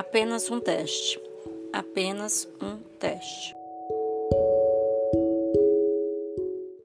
Apenas um teste. Apenas um teste.